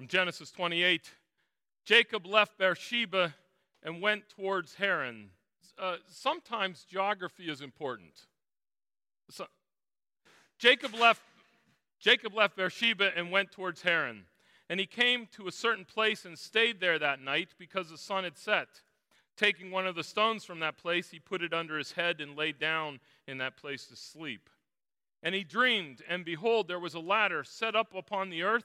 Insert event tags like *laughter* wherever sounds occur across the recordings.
From Genesis 28 Jacob left Beersheba and went towards Haran. Uh, sometimes geography is important. So, Jacob left Jacob left Beersheba and went towards Haran. And he came to a certain place and stayed there that night because the sun had set. Taking one of the stones from that place, he put it under his head and lay down in that place to sleep. And he dreamed, and behold, there was a ladder set up upon the earth,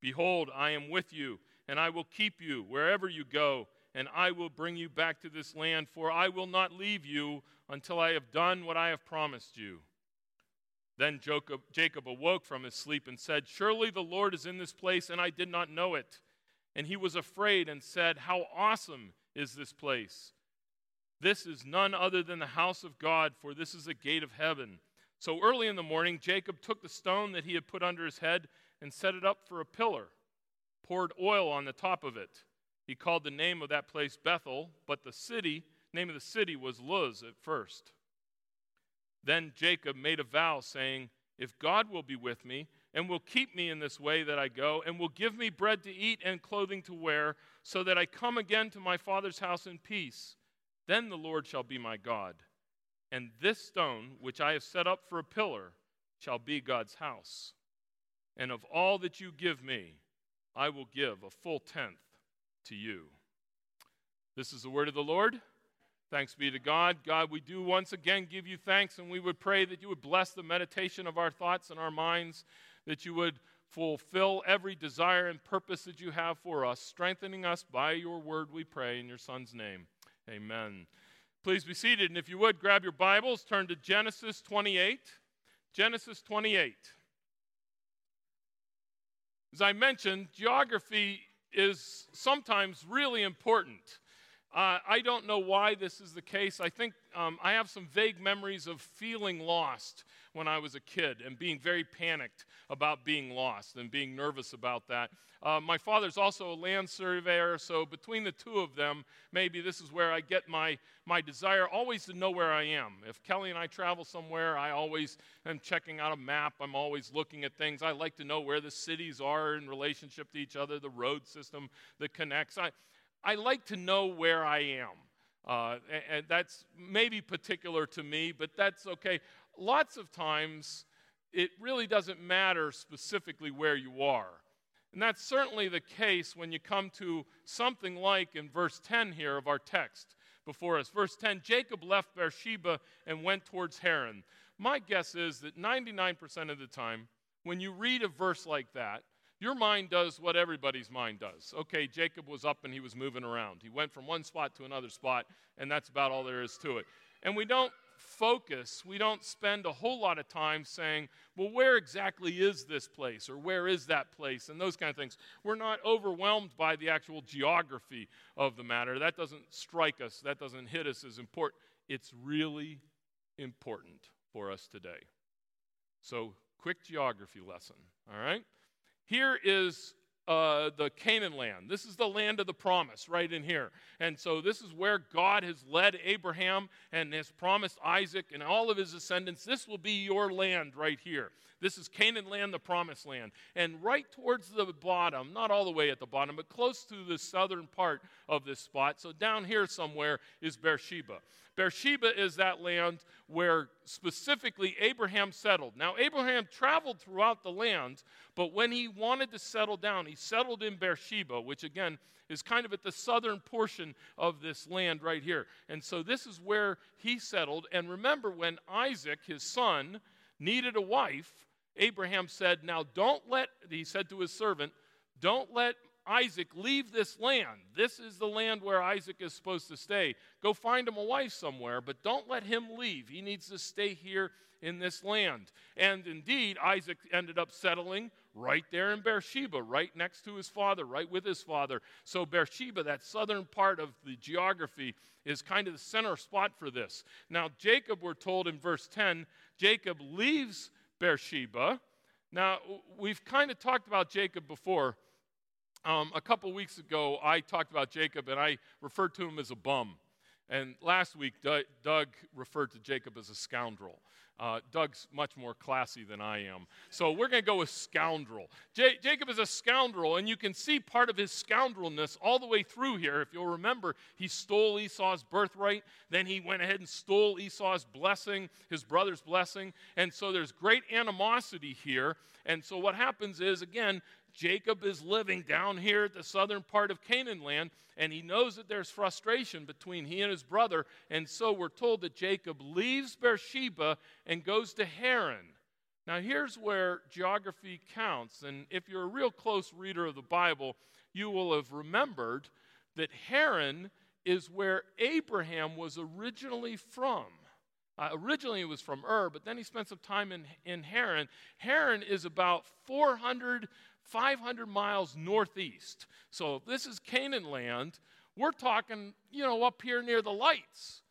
Behold, I am with you, and I will keep you wherever you go, and I will bring you back to this land, for I will not leave you until I have done what I have promised you. Then Jacob, awoke from his sleep and said, Surely the Lord is in this place, and I did not know it. And he was afraid and said, How awesome is this place! This is none other than the house of God, for this is a gate of heaven. So early in the morning, Jacob took the stone that he had put under his head and set it up for a pillar, poured oil on the top of it. He called the name of that place Bethel, but the city, name of the city was Luz at first. Then Jacob made a vow, saying, If God will be with me, and will keep me in this way that I go, and will give me bread to eat and clothing to wear, so that I come again to my father's house in peace. Then the Lord shall be my God, and this stone which I have set up for a pillar shall be God's house. And of all that you give me, I will give a full tenth to you. This is the word of the Lord. Thanks be to God. God, we do once again give you thanks, and we would pray that you would bless the meditation of our thoughts and our minds, that you would fulfill every desire and purpose that you have for us, strengthening us by your word, we pray, in your Son's name. Amen. Please be seated, and if you would, grab your Bibles, turn to Genesis 28. Genesis 28. As I mentioned, geography is sometimes really important. Uh, I don't know why this is the case. I think um, I have some vague memories of feeling lost when I was a kid and being very panicked about being lost and being nervous about that. Uh, my father's also a land surveyor, so between the two of them, maybe this is where I get my, my desire always to know where I am. If Kelly and I travel somewhere, I always am checking out a map. I'm always looking at things. I like to know where the cities are in relationship to each other, the road system that connects. I, I like to know where I am. Uh, and, and that's maybe particular to me, but that's okay. Lots of times, it really doesn't matter specifically where you are. And that's certainly the case when you come to something like in verse 10 here of our text before us. Verse 10 Jacob left Beersheba and went towards Haran. My guess is that 99% of the time, when you read a verse like that, your mind does what everybody's mind does. Okay, Jacob was up and he was moving around. He went from one spot to another spot, and that's about all there is to it. And we don't focus, we don't spend a whole lot of time saying, well, where exactly is this place or where is that place and those kind of things. We're not overwhelmed by the actual geography of the matter. That doesn't strike us, that doesn't hit us as important. It's really important for us today. So, quick geography lesson, all right? Here is uh, the Canaan land. This is the land of the promise right in here. And so this is where God has led Abraham and has promised Isaac and all of his descendants. This will be your land right here. This is Canaan land, the promised land. And right towards the bottom, not all the way at the bottom, but close to the southern part of this spot, so down here somewhere is Beersheba. Beersheba is that land where specifically Abraham settled. Now, Abraham traveled throughout the land, but when he wanted to settle down, he settled in Beersheba, which again is kind of at the southern portion of this land right here. And so this is where he settled. And remember, when Isaac, his son, needed a wife, Abraham said, Now don't let, he said to his servant, don't let Isaac, leave this land. This is the land where Isaac is supposed to stay. Go find him a wife somewhere, but don't let him leave. He needs to stay here in this land. And indeed, Isaac ended up settling right there in Beersheba, right next to his father, right with his father. So, Beersheba, that southern part of the geography, is kind of the center spot for this. Now, Jacob, we're told in verse 10, Jacob leaves Beersheba. Now, we've kind of talked about Jacob before. Um, a couple weeks ago, I talked about Jacob and I referred to him as a bum. And last week, Doug referred to Jacob as a scoundrel. Uh, Doug's much more classy than I am. So we're going to go with scoundrel. J- Jacob is a scoundrel, and you can see part of his scoundrelness all the way through here. If you'll remember, he stole Esau's birthright. Then he went ahead and stole Esau's blessing, his brother's blessing. And so there's great animosity here. And so what happens is, again, Jacob is living down here at the southern part of Canaan land, and he knows that there's frustration between he and his brother. And so we're told that Jacob leaves Beersheba and goes to Haran. Now, here's where geography counts. And if you're a real close reader of the Bible, you will have remembered that Haran is where Abraham was originally from. Uh, originally, he was from Ur, but then he spent some time in, in Haran. Haran is about 400 500 miles northeast. So this is Canaan land, we're talking, you know, up here near the lights.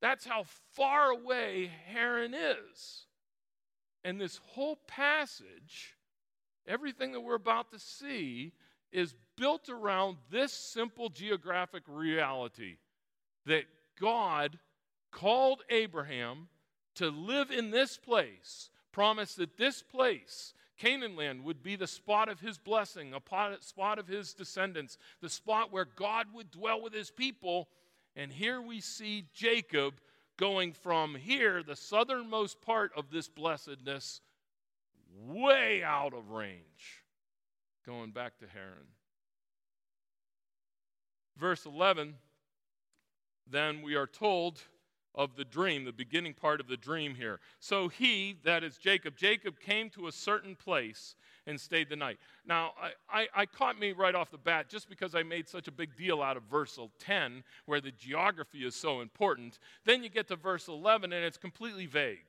That's how far away Haran is. And this whole passage, everything that we're about to see, is built around this simple geographic reality that God called Abraham to live in this place, promised that this place Canaan land would be the spot of his blessing, a spot of his descendants, the spot where God would dwell with his people. And here we see Jacob going from here, the southernmost part of this blessedness, way out of range, going back to Haran. Verse 11, then we are told of the dream, the beginning part of the dream here. So he, that is Jacob, Jacob came to a certain place and stayed the night. Now, I, I, I, caught me right off the bat just because I made such a big deal out of verse 10, where the geography is so important. Then you get to verse 11 and it's completely vague.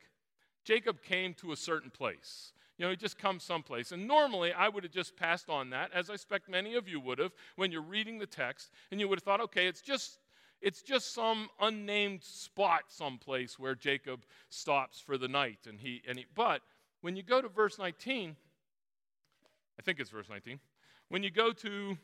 Jacob came to a certain place. You know, he just comes someplace. And normally I would have just passed on that, as I expect many of you would have when you're reading the text, and you would have thought, okay, it's just it's just some unnamed spot someplace where Jacob stops for the night. And he, and he, but when you go to verse 19, I think it's verse 19, when you go to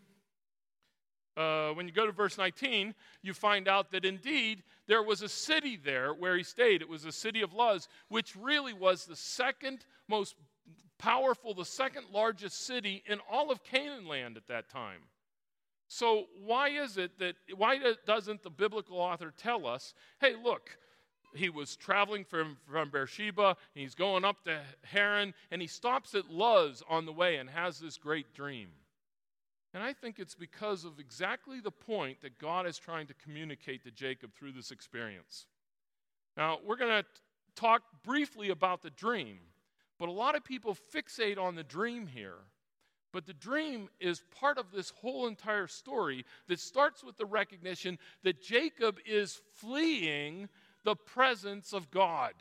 uh, when you go to verse 19, you find out that indeed there was a city there where he stayed. It was the city of Luz, which really was the second most powerful, the second largest city in all of Canaan land at that time. So, why is it that, why doesn't the biblical author tell us, hey, look, he was traveling from, from Beersheba, he's going up to Haran, and he stops at Luz on the way and has this great dream? And I think it's because of exactly the point that God is trying to communicate to Jacob through this experience. Now, we're going to talk briefly about the dream, but a lot of people fixate on the dream here but the dream is part of this whole entire story that starts with the recognition that Jacob is fleeing the presence of God.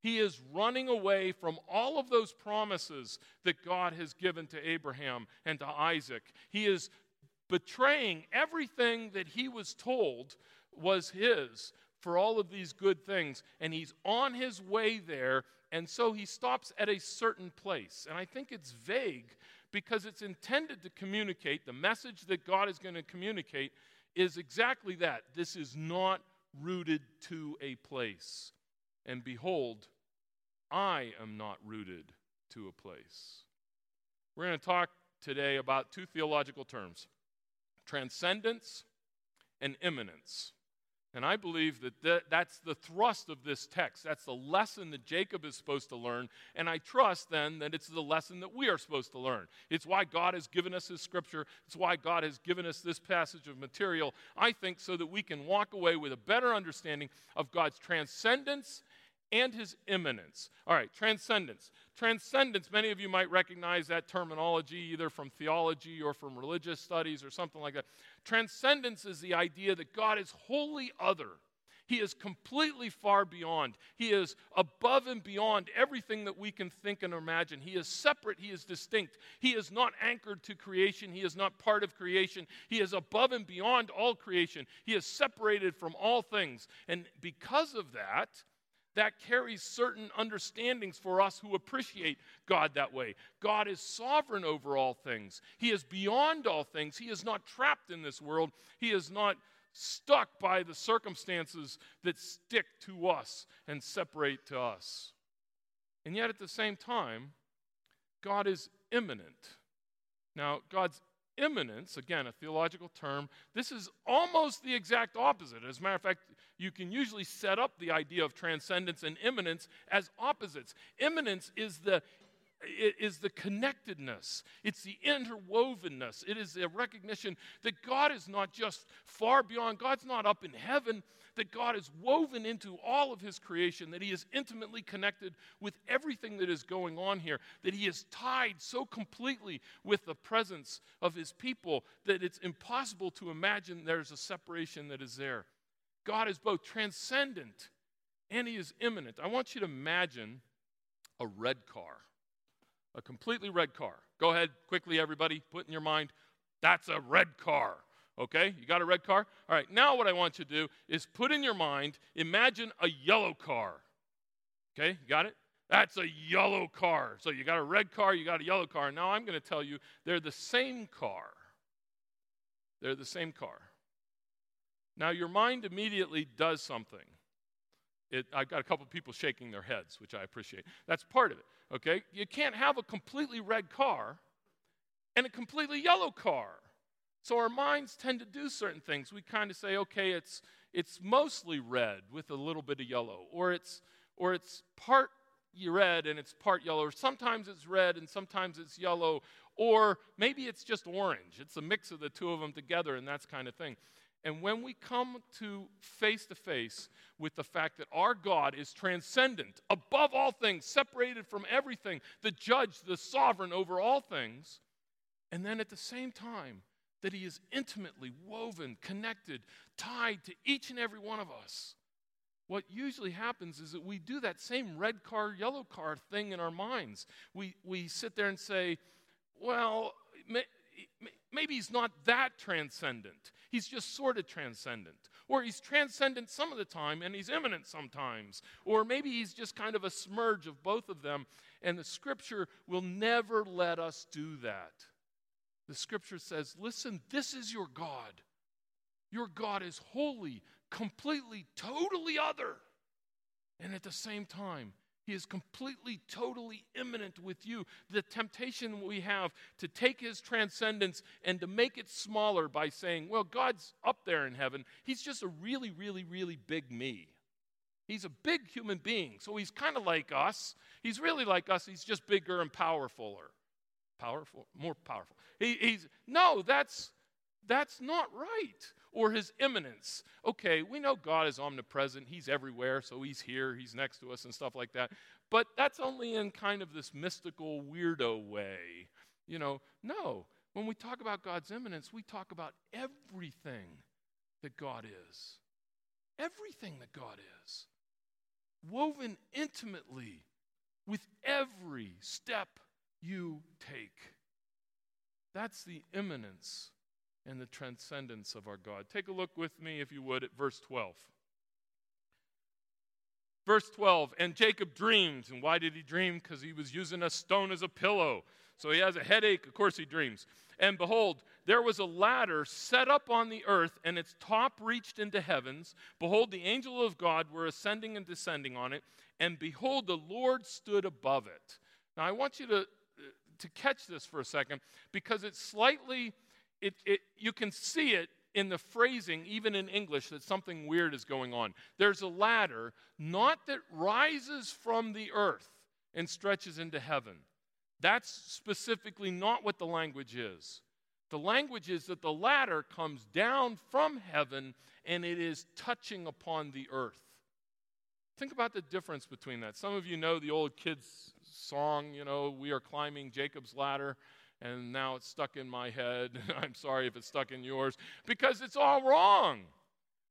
He is running away from all of those promises that God has given to Abraham and to Isaac. He is betraying everything that he was told was his for all of these good things. And he's on his way there. And so he stops at a certain place. And I think it's vague because it's intended to communicate the message that God is going to communicate is exactly that. This is not rooted to a place. And behold, I am not rooted to a place. We're going to talk today about two theological terms transcendence and immanence. And I believe that th- that's the thrust of this text. That's the lesson that Jacob is supposed to learn. And I trust then that it's the lesson that we are supposed to learn. It's why God has given us His scripture. It's why God has given us this passage of material, I think, so that we can walk away with a better understanding of God's transcendence and His immanence. All right, transcendence. Transcendence, many of you might recognize that terminology either from theology or from religious studies or something like that. Transcendence is the idea that God is wholly other. He is completely far beyond. He is above and beyond everything that we can think and imagine. He is separate. He is distinct. He is not anchored to creation. He is not part of creation. He is above and beyond all creation. He is separated from all things. And because of that, that carries certain understandings for us who appreciate God that way. God is sovereign over all things, He is beyond all things. He is not trapped in this world, He is not stuck by the circumstances that stick to us and separate to us. And yet, at the same time, God is immanent. Now, God's immanence, again, a theological term, this is almost the exact opposite. As a matter of fact, you can usually set up the idea of transcendence and immanence as opposites. Immanence is the is the connectedness, it's the interwovenness, it is a recognition that God is not just far beyond, God's not up in heaven, that God is woven into all of His creation, that He is intimately connected with everything that is going on here, that He is tied so completely with the presence of His people that it's impossible to imagine there's a separation that is there. God is both transcendent and He is immanent. I want you to imagine a red car a completely red car. Go ahead, quickly, everybody, put in your mind, that's a red car. Okay, you got a red car? All right, now what I want you to do is put in your mind, imagine a yellow car. Okay, you got it? That's a yellow car. So you got a red car, you got a yellow car. Now I'm going to tell you they're the same car. They're the same car. Now your mind immediately does something. It, I've got a couple of people shaking their heads, which I appreciate. That's part of it. Okay? You can't have a completely red car and a completely yellow car. So our minds tend to do certain things. We kind of say, okay, it's it's mostly red with a little bit of yellow, or it's or it's part red and it's part yellow, or sometimes it's red and sometimes it's yellow, or maybe it's just orange. It's a mix of the two of them together, and that's kind of thing. And when we come to face to face with the fact that our God is transcendent, above all things, separated from everything, the judge, the sovereign over all things, and then at the same time, that he is intimately woven, connected, tied to each and every one of us. What usually happens is that we do that same red car, yellow car thing in our minds. We, we sit there and say, well, maybe he's not that transcendent. He's just sort of transcendent. Or he's transcendent some of the time and he's immanent sometimes. Or maybe he's just kind of a smudge of both of them. And the scripture will never let us do that. The scripture says, listen, this is your God. Your God is holy, completely, totally other. And at the same time, he is completely, totally immanent with you. The temptation we have to take his transcendence and to make it smaller by saying, well, God's up there in heaven. He's just a really, really, really big me. He's a big human being. So he's kind of like us. He's really like us. He's just bigger and powerfuler. Powerful, more powerful. He, he's no, that's that's not right or his immanence. Okay, we know God is omnipresent, he's everywhere, so he's here, he's next to us, and stuff like that. But that's only in kind of this mystical, weirdo way. You know, no. When we talk about God's immanence, we talk about everything that God is. Everything that God is. Woven intimately with every step you take. That's the immanence and the transcendence of our God. Take a look with me, if you would, at verse 12. Verse 12, and Jacob dreamed. And why did he dream? Because he was using a stone as a pillow. So he has a headache. Of course, he dreams. And behold, there was a ladder set up on the earth, and its top reached into heavens. Behold, the angel of God were ascending and descending on it. And behold, the Lord stood above it. Now, I want you to, uh, to catch this for a second because it's slightly it, it, you can see it in the phrasing, even in English, that something weird is going on. There's a ladder, not that rises from the earth and stretches into heaven. That's specifically not what the language is. The language is that the ladder comes down from heaven and it is touching upon the earth. Think about the difference between that. Some of you know the old kids' song, you know, We Are Climbing Jacob's Ladder and now it's stuck in my head. *laughs* I'm sorry if it's stuck in yours, because it's all wrong.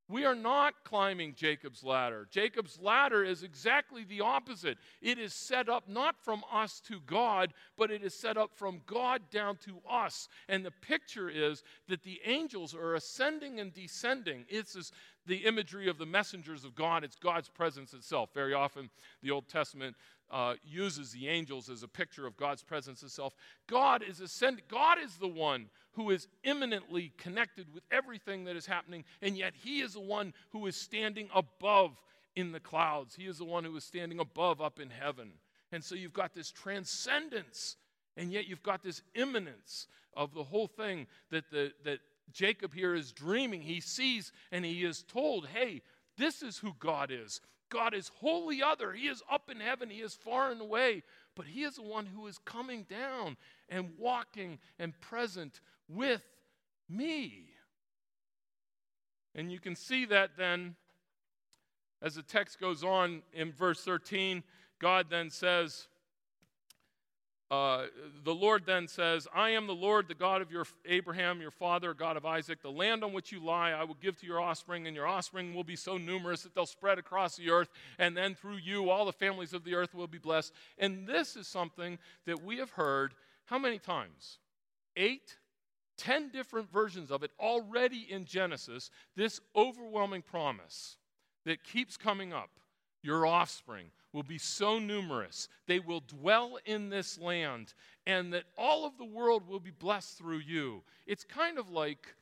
We are not climbing Jacob's ladder. Jacob's ladder is exactly the opposite. It is set up not from us to God, but it is set up from God down to us. And the picture is that the angels are ascending and descending. It's this, the imagery of the messengers of God, it's God's presence itself. Very often, the Old Testament uh, uses the angels as a picture of God's presence itself. God is ascending. God is the one who is immanently connected with everything that is happening, and yet He is the one who is standing above in the clouds. He is the one who is standing above up in heaven. And so you've got this transcendence, and yet you've got this immanence of the whole thing that, the, that Jacob here is dreaming. He sees and he is told, hey, this is who God is. God is wholly other. He is up in heaven, He is far and away, but He is the one who is coming down and walking and present with me. And you can see that then as the text goes on in verse 13. God then says, uh, the Lord then says, I am the Lord, the God of your Abraham, your father, God of Isaac. The land on which you lie, I will give to your offspring, and your offspring will be so numerous that they'll spread across the earth, and then through you, all the families of the earth will be blessed. And this is something that we have heard how many times? Eight, ten different versions of it already in Genesis. This overwhelming promise that keeps coming up your offspring will be so numerous, they will dwell in this land, and that all of the world will be blessed through you. It's kind of like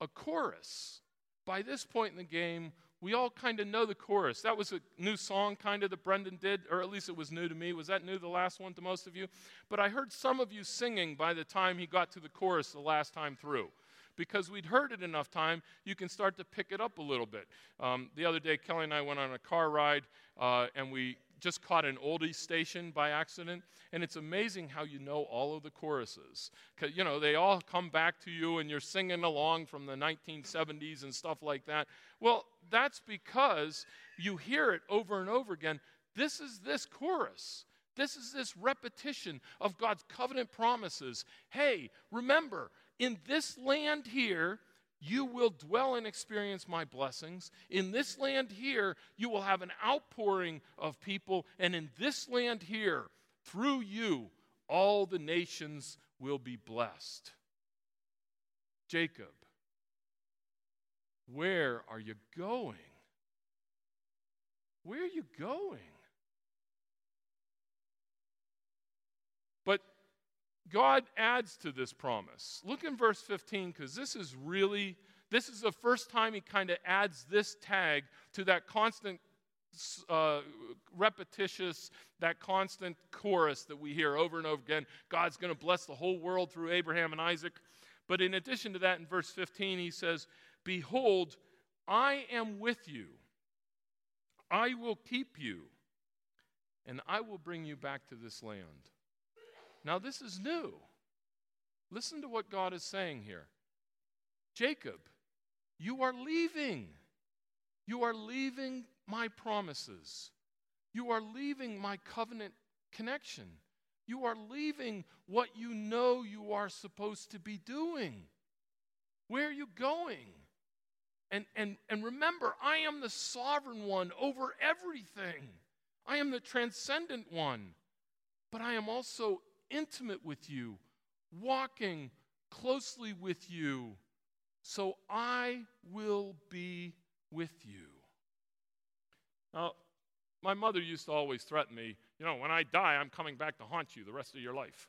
a chorus. By this point in the game, we all kind of know the chorus. That was a new song, kind of, that Brendan did, or at least it was new to me. Was that new, the last one, to most of you? But I heard some of you singing by the time he got to the chorus the last time through because we'd heard it enough time, you can start to pick it up a little bit. Um, the other day, Kelly and I went on a car ride, uh, and we just caught an oldie station by accident, and it's amazing how you know all of the choruses. You know, they all come back to you, and you're singing along from the 1970s and stuff like that. Well, that's because you hear it over and over again. This is this chorus. This is this repetition of God's covenant promises. Hey, remember, in this land here, you will dwell and experience my blessings. In this land here, you will have an outpouring of people. And in this land here, through you, all the nations will be blessed. Jacob, where are you going? Where are you going? But God adds to this promise. Look in verse 15 because this is really, this is the first time he kind of adds this tag to that constant, uh, repetitious, that constant chorus that we hear over and over again. God's going to bless the whole world through Abraham and Isaac. But in addition to that, in verse 15, he says, Behold, I am with you. I will keep you, and I will bring you back to this land. Now, this is new. Listen to what God is saying here Jacob, you are leaving. You are leaving my promises. You are leaving my covenant connection. You are leaving what you know you are supposed to be doing. Where are you going? And, and, and remember, I am the sovereign one over everything. I am the transcendent one. But I am also intimate with you, walking closely with you, so I will be with you. Now, my mother used to always threaten me, you know, when I die, I'm coming back to haunt you the rest of your life.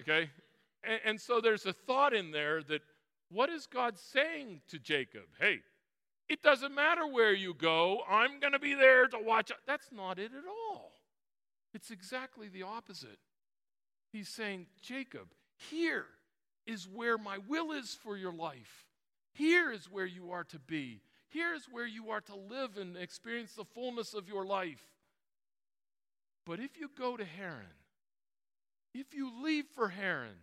Okay? And, and so there's a thought in there that what is God saying to Jacob? Hey, it doesn't matter where you go, I'm going to be there to watch. That's not it at all. It's exactly the opposite. He's saying, Jacob, here is where my will is for your life. Here is where you are to be. Here is where you are to live and experience the fullness of your life. But if you go to Haran, if you leave for Haran,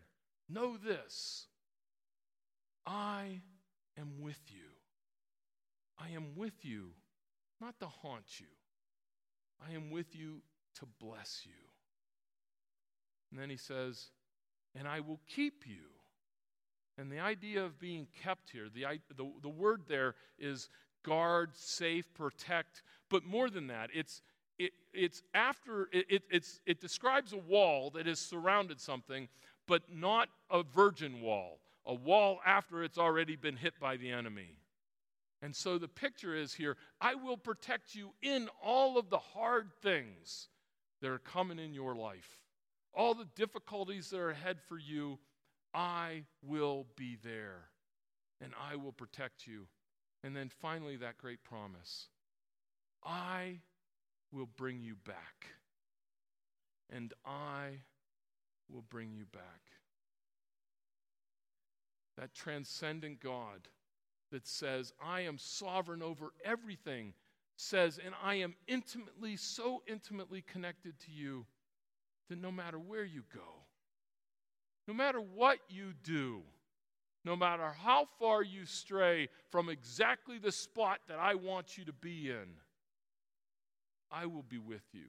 know this I am with you. I am with you not to haunt you, I am with you to bless you. And then he says, And I will keep you. And the idea of being kept here, the, the, the word there is guard, safe, protect. But more than that, it's, it, it's after, it, it, it's, it describes a wall that has surrounded something, but not a virgin wall, a wall after it's already been hit by the enemy. And so the picture is here I will protect you in all of the hard things that are coming in your life, all the difficulties that are ahead for you. I will be there and I will protect you. And then finally, that great promise I will bring you back. And I will bring you back. That transcendent God that says, I am sovereign over everything, says, and I am intimately, so intimately connected to you that no matter where you go, no matter what you do, no matter how far you stray from exactly the spot that I want you to be in, I will be with you.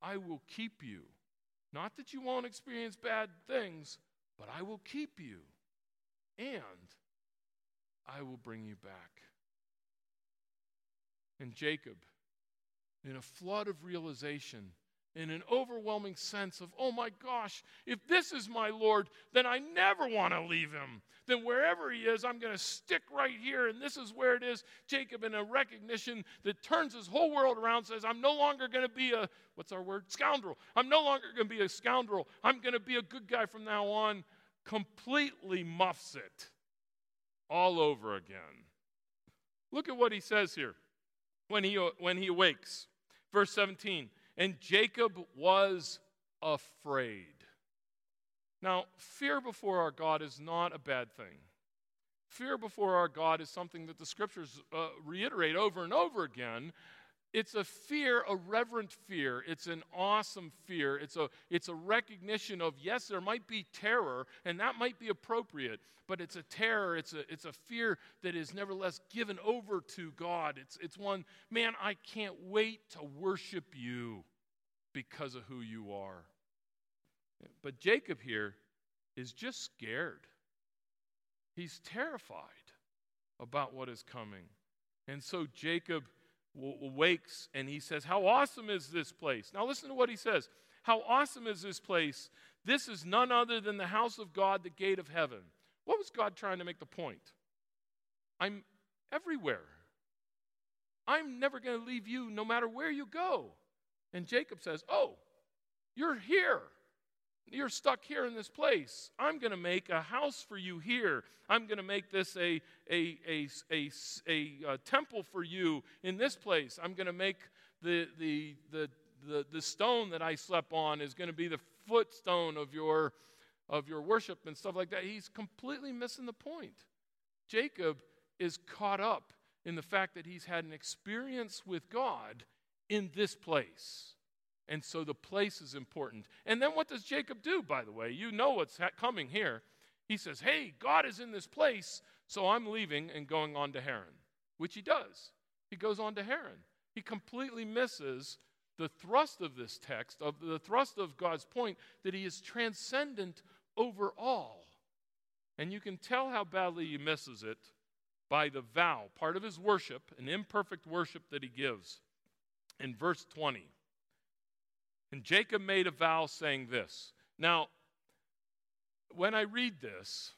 I will keep you. Not that you won't experience bad things, but I will keep you. And I will bring you back. And Jacob, in a flood of realization, in an overwhelming sense of, oh my gosh, if this is my Lord, then I never want to leave him. Then wherever he is, I'm going to stick right here, and this is where it is. Jacob, in a recognition that turns his whole world around, says, I'm no longer going to be a, what's our word? Scoundrel. I'm no longer going to be a scoundrel. I'm going to be a good guy from now on. Completely muffs it all over again. Look at what he says here when he, when he awakes. Verse 17 and Jacob was afraid. Now, fear before our God is not a bad thing. Fear before our God is something that the scriptures uh, reiterate over and over again. It's a fear, a reverent fear. It's an awesome fear. It's a, it's a recognition of, yes, there might be terror, and that might be appropriate, but it's a terror, it's a, it's a fear that is nevertheless given over to God. It's, it's one, man, I can't wait to worship you because of who you are. But Jacob here is just scared. He's terrified about what is coming. And so Jacob wakes and he says, How awesome is this place? Now listen to what he says. How awesome is this place? This is none other than the house of God, the gate of heaven. What was God trying to make the point? I'm everywhere. I'm never going to leave you no matter where you go. And Jacob says, Oh, you're here. You're stuck here in this place. I'm going to make a house for you here. I'm going to make this a, a, a, a, a, temple for you in this place. I'm going to make the, the, the, the, the stone that I slept on is going to be the footstone of your, of your worship and stuff like that. He's completely missing the point. Jacob is caught up in the fact that he's had an experience with God in this place. And so the place is important. And then what does Jacob do, by the way? You know what's ha- coming here. He says, Hey, God is in this place, so I'm leaving and going on to Haran, which he does. He goes on to Haran. He completely misses the thrust of this text, of the thrust of God's point that he is transcendent over all. And you can tell how badly he misses it by the vow, part of his worship, an imperfect worship that he gives. In verse 20, and Jacob made a vow saying this. Now, when I read this,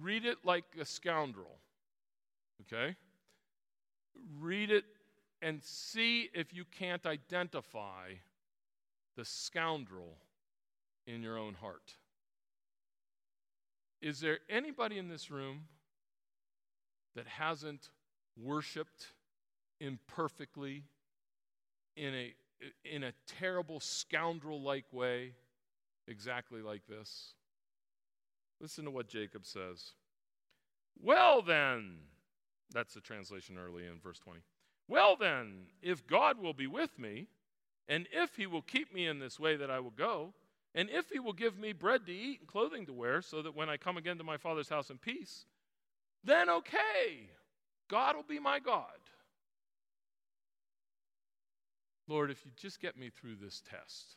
read it like a scoundrel, okay? Read it and see if you can't identify the scoundrel in your own heart. Is there anybody in this room that hasn't worshiped imperfectly in a in a terrible scoundrel like way, exactly like this. Listen to what Jacob says. Well, then, that's the translation early in verse 20. Well, then, if God will be with me, and if he will keep me in this way that I will go, and if he will give me bread to eat and clothing to wear, so that when I come again to my father's house in peace, then okay, God will be my God. Lord, if you just get me through this test.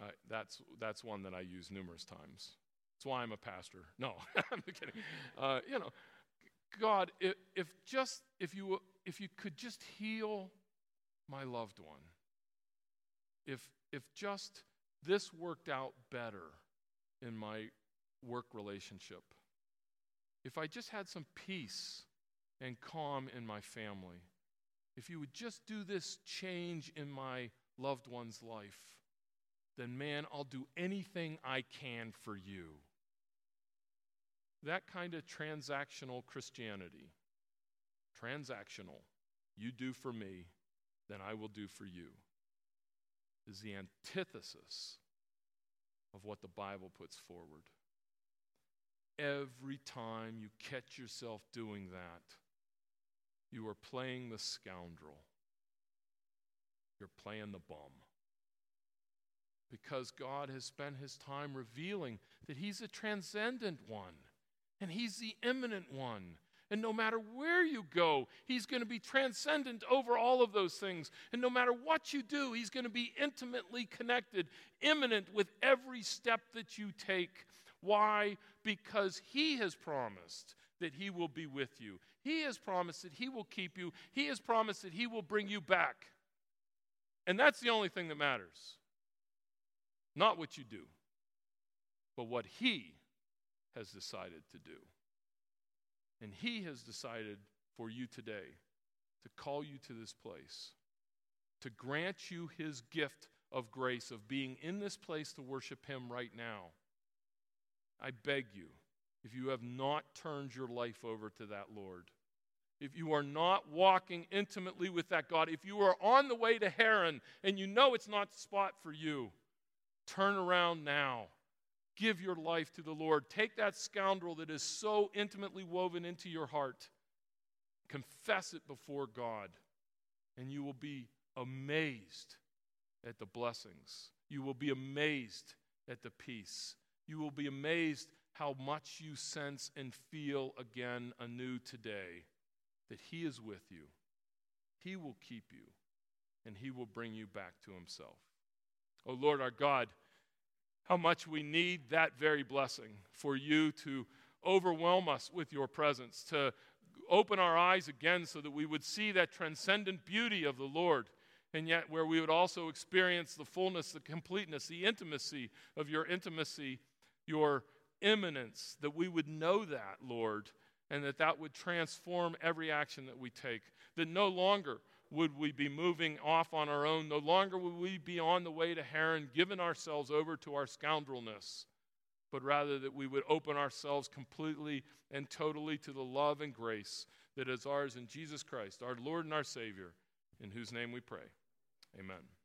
Uh, that's, that's one that I use numerous times. That's why I'm a pastor. *laughs* No, *laughs* I'm kidding. Uh, you know, God, if, if just if you if you could just heal my loved one, if if just this worked out better in my work relationship, if I just had some peace and calm in my family, if you would just do this change in my loved one's life, then man, I'll do anything I can for you. That kind of transactional Christianity, transactional, you do for me, then I will do for you, is the antithesis of what the Bible puts forward. Every time you catch yourself doing that, you are playing the scoundrel. You're playing the bum. Because God has spent his time revealing that he's a transcendent one and he's the immanent one. And no matter where you go, he's going to be transcendent over all of those things. And no matter what you do, he's going to be intimately connected, immanent with every step that you take. Why? Because he has promised that he will be with you. He has promised that he will keep you. He has promised that he will bring you back. And that's the only thing that matters. Not what you do, but what he has decided to do. And He has decided for you today to call you to this place, to grant you His gift of grace, of being in this place to worship Him right now. I beg you, if you have not turned your life over to that Lord, if you are not walking intimately with that God, if you are on the way to Haran and you know it's not the spot for you, turn around now give your life to the Lord. Take that scoundrel that is so intimately woven into your heart, confess it before God, and you will be amazed at the blessings. You will be amazed at the peace. You will be amazed how much you sense and feel again anew today that He is with you. He will keep you, and He will bring you back to Himself. Oh Lord our God, how much we need that very blessing for you to overwhelm us with your presence, to open our eyes again so that we would see that transcendent beauty of the Lord, and yet where we would also experience the fullness, the completeness, the intimacy of your intimacy, your immanence, that we would know that, Lord, and that that would transform every action that we take, that no longer would we be moving off on our own. No longer would we be on the way to Haran, giving ourselves over to our scoundrelness, but rather that we would open ourselves completely and totally to the love and grace that is ours in Jesus Christ, our Lord and our Savior, in whose name we pray. Amen.